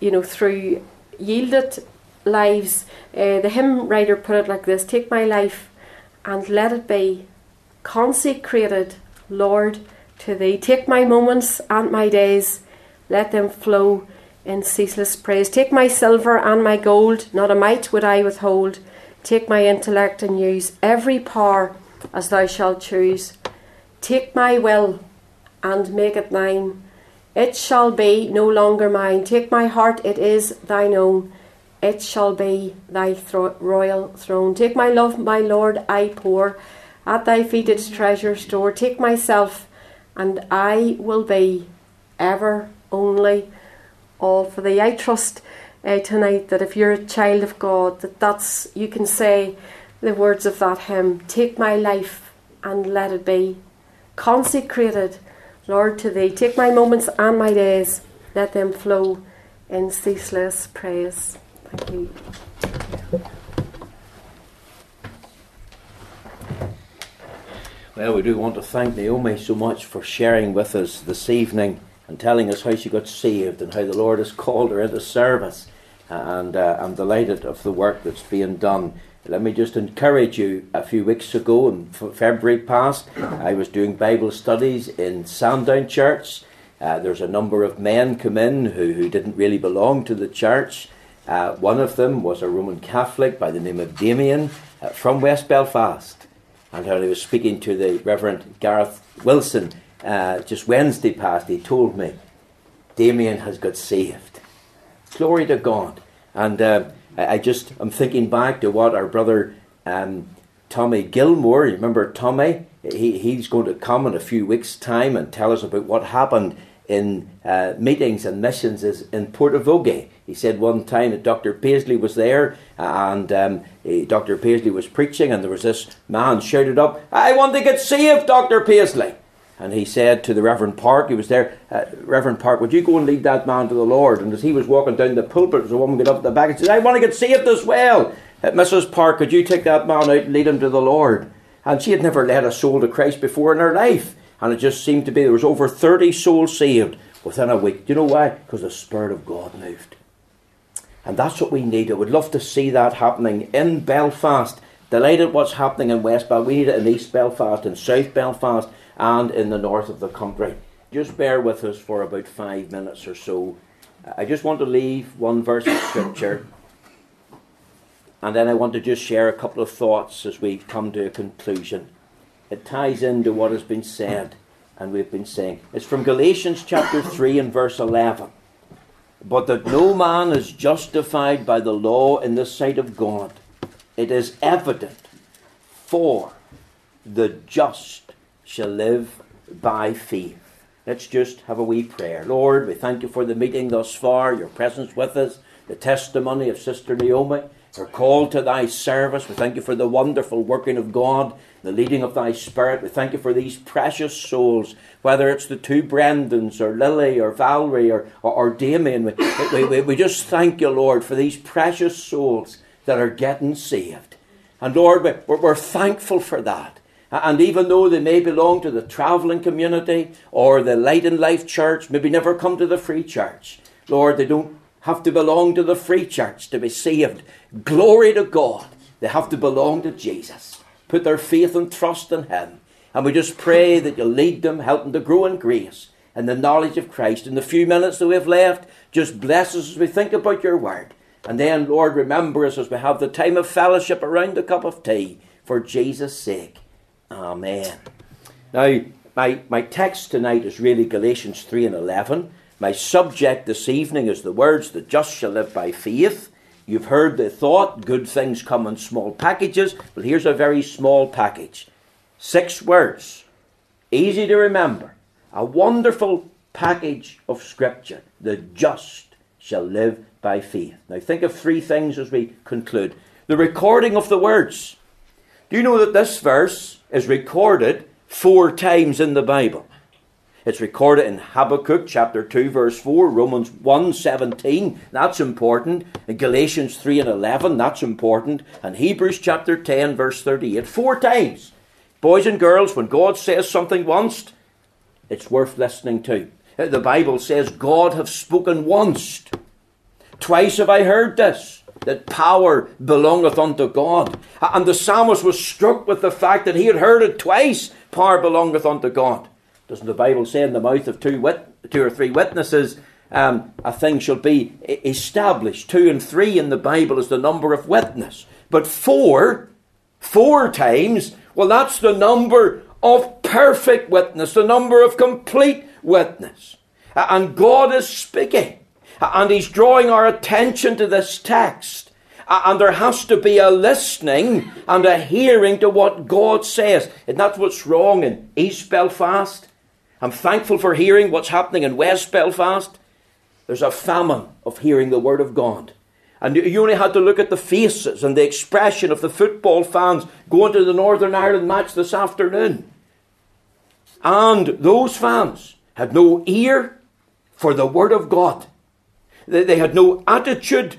you know, through yielded lives. Uh, the hymn writer put it like this Take my life and let it be consecrated, Lord, to Thee. Take my moments and my days, let them flow in ceaseless praise. Take my silver and my gold, not a mite would I withhold. Take my intellect and use every power as Thou shalt choose. Take my will and make it thine. It shall be no longer mine. Take my heart, it is thine own. It shall be thy thro- royal throne. Take my love, my Lord, I pour. At thy feet its treasure store. Take myself, and I will be ever only all for thee. I trust uh, tonight that if you're a child of God, that that's you can say the words of that hymn. Take my life and let it be consecrated Lord, to thee. Take my moments and my days, let them flow in ceaseless praise.
Well, we do want to thank Naomi so much for sharing with us this evening and telling us how she got saved and how the Lord has called her into service. And uh, I'm delighted of the work that's being done. Let me just encourage you. A few weeks ago, in February past, I was doing Bible studies in Sandown Church. Uh, there's a number of men come in who, who didn't really belong to the church. Uh, one of them was a Roman Catholic by the name of Damien uh, from West Belfast. And when I was speaking to the Reverend Gareth Wilson uh, just Wednesday past, he told me Damien has got saved. Glory to God. And uh, I just I'm thinking back to what our brother um, Tommy Gilmore. You remember Tommy? He he's going to come in a few weeks' time and tell us about what happened in uh, meetings and missions is in Portavogie. He said one time that Dr. Paisley was there and um, Dr. Paisley was preaching, and there was this man shouted up, "I want to get saved, Dr. Paisley." And he said to the Reverend Park, he was there, uh, Reverend Park, would you go and lead that man to the Lord? And as he was walking down the pulpit, there a woman got up at the back and said, I want to get saved as well. Uh, Mrs. Park, could you take that man out and lead him to the Lord? And she had never led a soul to Christ before in her life. And it just seemed to be there was over 30 souls saved within a week. Do you know why? Because the Spirit of God moved. And that's what we need. I would love to see that happening in Belfast. Delighted what's happening in West Belfast. We need it in East Belfast in South Belfast and in the north of the country. Just bear with us for about five minutes or so. I just want to leave one verse of scripture and then I want to just share a couple of thoughts as we come to a conclusion. It ties into what has been said and we've been saying. It's from Galatians chapter 3 and verse 11. But that no man is justified by the law in the sight of God, it is evident. For the just shall live by faith. Let's just have a wee prayer. Lord, we thank you for the meeting thus far, your presence with us, the testimony of Sister Naomi, her call to thy service. We thank you for the wonderful working of God, the leading of thy Spirit. We thank you for these precious souls, whether it's the two Brendans, or Lily, or Valerie, or, or, or Damien. We, we, we, we just thank you, Lord, for these precious souls that are getting saved. And Lord, we're, we're thankful for that. And even though they may belong to the travelling community or the Light and Life Church, maybe never come to the Free Church, Lord, they don't have to belong to the Free Church to be saved. Glory to God. They have to belong to Jesus. Put their faith and trust in Him. And we just pray that you'll lead them, help them to grow in grace and the knowledge of Christ. In the few minutes that we have left, just bless us as we think about your word. And then, Lord, remember us as we have the time of fellowship around the cup of tea for Jesus' sake. Amen. Now, my, my text tonight is really Galatians 3 and 11. My subject this evening is the words, the just shall live by faith. You've heard the thought, good things come in small packages. Well, here's a very small package. Six words, easy to remember. A wonderful package of Scripture. The just shall live by faith. Now, think of three things as we conclude. The recording of the words. Do you know that this verse is recorded four times in the Bible? It's recorded in Habakkuk chapter 2 verse 4, Romans 1 17, that's important, Galatians 3 and 11, that's important, and Hebrews chapter 10 verse 38, four times. Boys and girls, when God says something once, it's worth listening to. Uh, the Bible says, God have spoken once. Twice have I heard this that power belongeth unto God. And the psalmist was struck with the fact that he had heard it twice power belongeth unto God. Doesn't the Bible say in the mouth of two, wit- two or three witnesses, um, a thing shall be established? Two and three in the Bible is the number of witness. But four, four times, well, that's the number of perfect witness, the number of complete witness. And God is speaking. And he's drawing our attention to this text. And there has to be a listening and a hearing to what God says. And that's what's wrong in East Belfast. I'm thankful for hearing what's happening in West Belfast. There's a famine of hearing the Word of God. And you only had to look at the faces and the expression of the football fans going to the Northern Ireland match this afternoon. And those fans had no ear for the Word of God. They had no attitude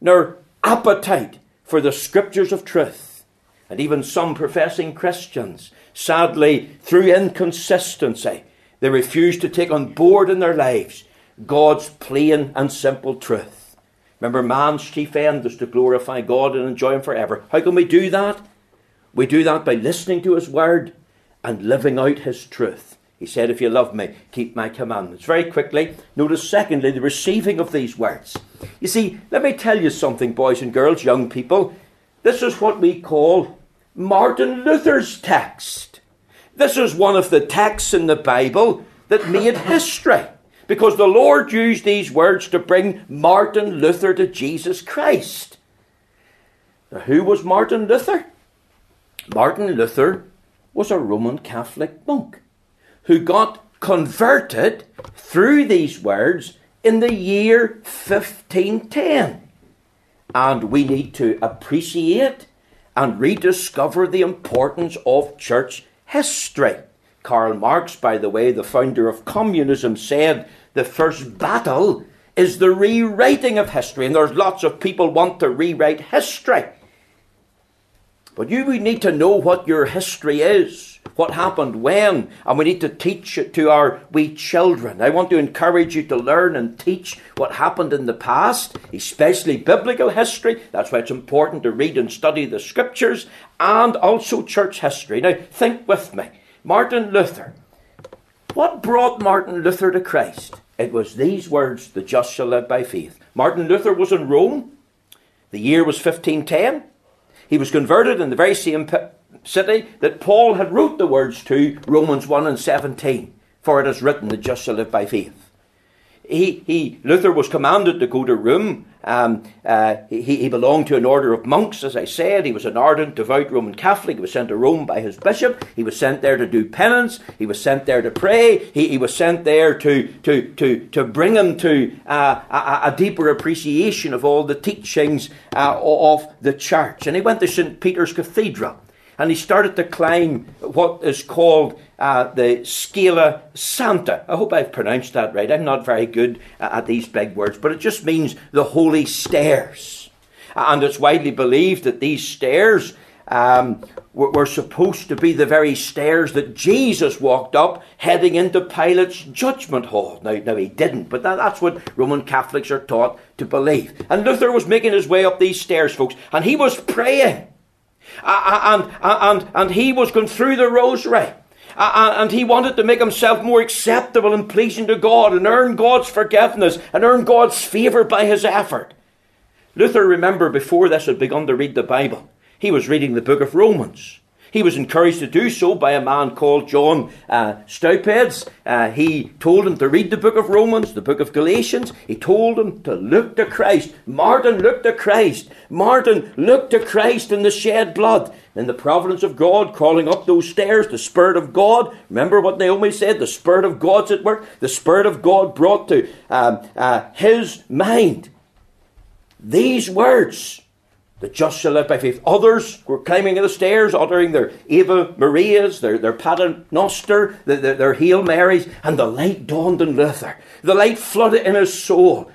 nor appetite for the scriptures of truth. And even some professing Christians, sadly, through inconsistency, they refuse to take on board in their lives God's plain and simple truth. Remember, man's chief end is to glorify God and enjoy Him forever. How can we do that? We do that by listening to His word and living out His truth. He said, If you love me, keep my commandments. Very quickly, notice secondly, the receiving of these words. You see, let me tell you something, boys and girls, young people. This is what we call Martin Luther's text. This is one of the texts in the Bible that made history because the Lord used these words to bring Martin Luther to Jesus Christ. Now, who was Martin Luther? Martin Luther was a Roman Catholic monk who got converted through these words in the year 1510. And we need to appreciate and rediscover the importance of church history. Karl Marx, by the way, the founder of communism, said the first battle is the rewriting of history. And there's lots of people want to rewrite history. But you need to know what your history is what happened when, and we need to teach it to our wee children. I want to encourage you to learn and teach what happened in the past, especially biblical history. That's why it's important to read and study the scriptures, and also church history. Now, think with me. Martin Luther. What brought Martin Luther to Christ? It was these words, the just shall live by faith. Martin Luther was in Rome. The year was 1510. He was converted in the very same city that Paul had wrote the words to, Romans 1 and 17. For it is written, the just shall live by faith. He, he, Luther was commanded to go to Rome, Um, uh, he, he belonged to an order of monks, as I said. He was an ardent, devout Roman Catholic. He was sent to Rome by his bishop. He was sent there to do penance. He was sent there to pray. He, he was sent there to, to, to, to bring him to uh, a, a, deeper appreciation of all the teachings uh, of the church. And he went to St. Peter's Cathedral and he started to climb what is called uh, the Scala Santa. I hope I've pronounced that right. I'm not very good at these big words, but it just means the holy stairs. And it's widely believed that these stairs um, were, were, supposed to be the very stairs that Jesus walked up heading into Pilate's judgment hall. Now, now he didn't, but that, that's what Roman Catholics are taught to believe. And Luther was making his way up these stairs, folks, and he was praying. And, and, and he was going through the rosary and he wanted to make himself more acceptable and pleasing to God and earn God's forgiveness and earn God's favour by his effort. Luther, remember, before this had begun to read the Bible, he was reading the book of Romans. He was encouraged to do so by a man called John uh, Staupitz. Uh, he told him to read the book of Romans, the book of Galatians. He told him to look to Christ. Martin looked to Christ. Martin looked to Christ in the shed blood. In the providence of God, crawling up those stairs, the Spirit of God. Remember what Naomi said? The Spirit of God's at work. The Spirit of God brought to um, uh, his mind these words the just shall live by faith. Others were climbing the stairs, uttering their Ave Marias, their, their Paternoster, their, their, their Hail Marys, and the light dawned in Luther. The light flooded in his soul.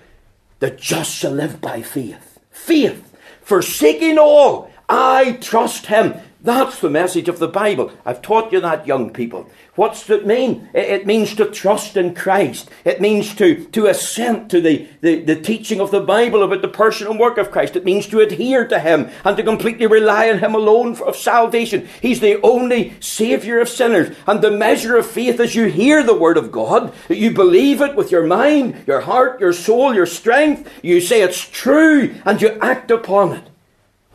The just shall live by faith. Faith. Forsaking all, I trust him. That's the message of the Bible. I've taught you that, young people. What's it mean? It means to trust in Christ. It means to, to assent to the, the, the teaching of the Bible about the person and work of Christ. It means to adhere to Him and to completely rely on Him alone for, of salvation. He's the only Saviour of sinners. And the measure of faith is you hear the Word of God, you believe it with your mind, your heart, your soul, your strength. You say it's true and you act upon it.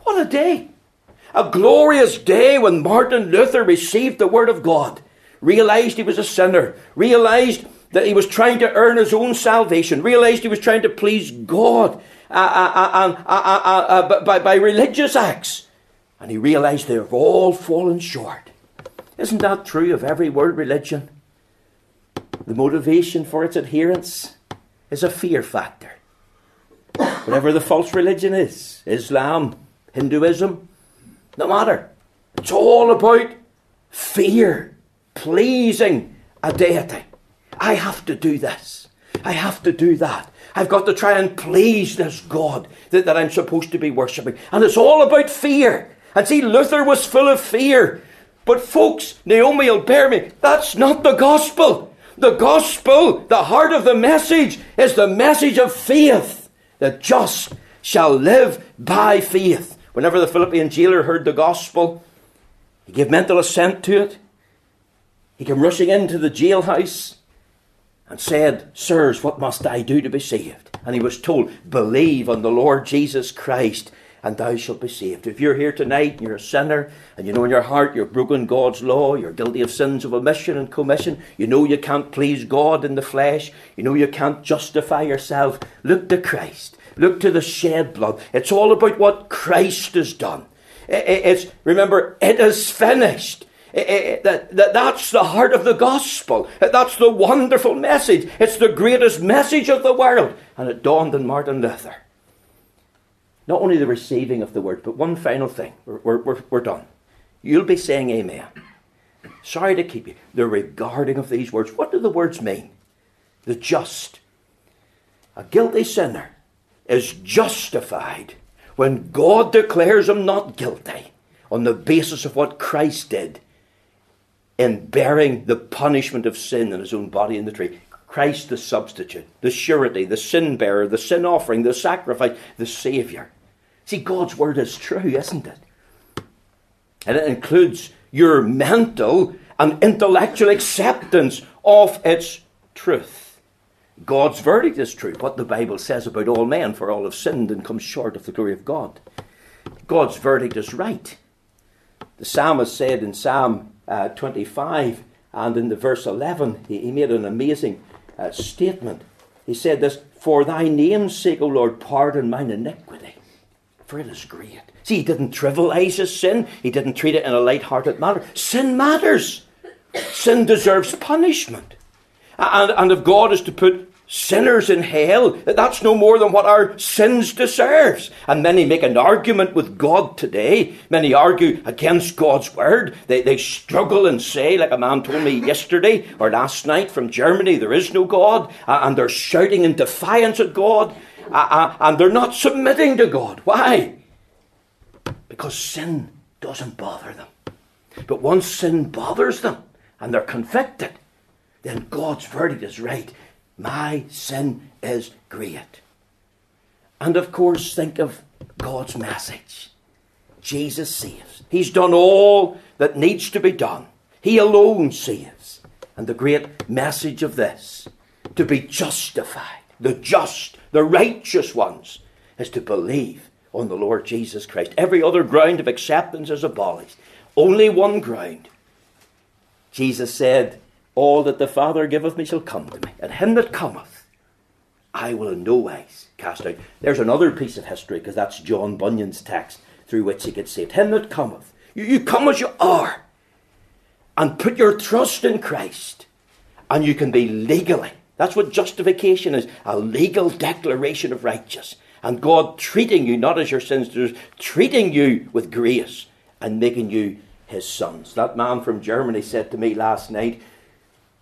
What a day! A glorious day when Martin Luther received the Word of God, realized he was a sinner, realized that he was trying to earn his own salvation, realized he was trying to please God uh, uh, uh, by, by religious acts, and he realized they've all fallen short. Isn't that true of every world religion? The motivation for its adherence is a fear factor. Whatever the false religion is Islam, Hinduism, no matter. It's all about fear, pleasing a deity. I have to do this. I have to do that. I've got to try and please this God that, that I'm supposed to be worshipping. And it's all about fear. And see, Luther was full of fear. But folks, Naomi will bear me, that's not the gospel. The gospel, the heart of the message, is the message of faith. The just shall live by faith. Whenever the Philippian jailer heard the gospel, he gave mental assent to it. He came rushing into the jailhouse and said, Sirs, what must I do to be saved? And he was told, Believe on the Lord Jesus Christ, and thou shalt be saved. If you're here tonight and you're a sinner, and you know in your heart you've broken God's law, you're guilty of sins of omission and commission, you know you can't please God in the flesh, you know you can't justify yourself, look to Christ. Look to the shed blood. It's all about what Christ has done. It's, remember, it is finished. that, that, that's the heart of the gospel. That's the wonderful message. It's the greatest message of the world. And it dawned on Martin Luther. Not only the receiving of the word, but one final thing. We're, we're, we're done. You'll be saying amen. Sorry to keep you. The regarding of these words. What do the words mean? The just. A guilty sinner is justified when God declares him not guilty on the basis of what Christ did in bearing the punishment of sin in his own body in the tree. Christ the substitute, the surety, the sin bearer, the sin offering, the sacrifice, the Saviour. See, God's word is true, isn't it? And it includes your mental and intellectual acceptance of its truth. God's verdict is true, what the Bible says about all men, for all have sinned and come short of the glory of God. God's verdict is right. The psalmist said in Psalm uh, 25 and in the verse 11, he, he made an amazing uh, statement. he said this For thy name's sake, O Lord, pardon mine iniquity, for it is great. See, he didn't trivialize his sin, he didn't treat it in a light hearted manner. Sin matters, sin deserves punishment. And, and if God is to put sinners in hell, that's no more than what our sins deserves. And many make an argument with God today. Many argue against God's word. They, they struggle and say, like a man told me yesterday or last night from Germany, there is no God. and they're shouting in defiance at God. and they're not submitting to God. Why? Because sin doesn't bother them. But once sin bothers them and they're convicted, then God's verdict is right. My sin is great. And of course, think of God's message Jesus saves. He's done all that needs to be done, He alone saves. And the great message of this to be justified, the just, the righteous ones, is to believe on the Lord Jesus Christ. Every other ground of acceptance is abolished. Only one ground. Jesus said, all that the Father giveth me shall come to me, and him that cometh, I will in no wise cast out. There's another piece of history, because that's John Bunyan's text through which he gets saved. Him that cometh. You, you come as you are, and put your trust in Christ, and you can be legally. That's what justification is a legal declaration of righteousness. And God treating you not as your sins treating you with grace and making you his sons. That man from Germany said to me last night,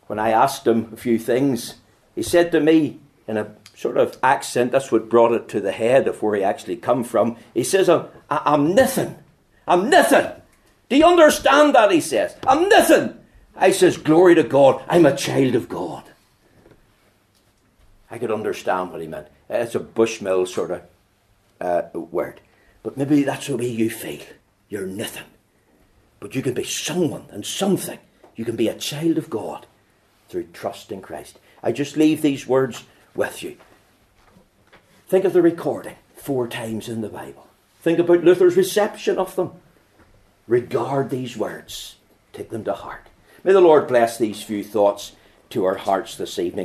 when I asked him a few things, he said to me in a sort of accent, that's what brought it to the head of where he actually come from. He says, I'm, I'm nothing. I'm nothing. Do you understand that? He says, I'm nothing. I says, glory to God, I'm a child of God. I could understand what he meant. It's a Bushmill sort of uh, word. But maybe that's the way you feel. You're nothing. But you can be someone and something. You can be a child of God through trust in Christ. I just leave these words with you. Think of the recording four times in the Bible. Think about Luther's reception of them. Regard these words, take them to heart. May the Lord bless these few thoughts to our hearts this evening.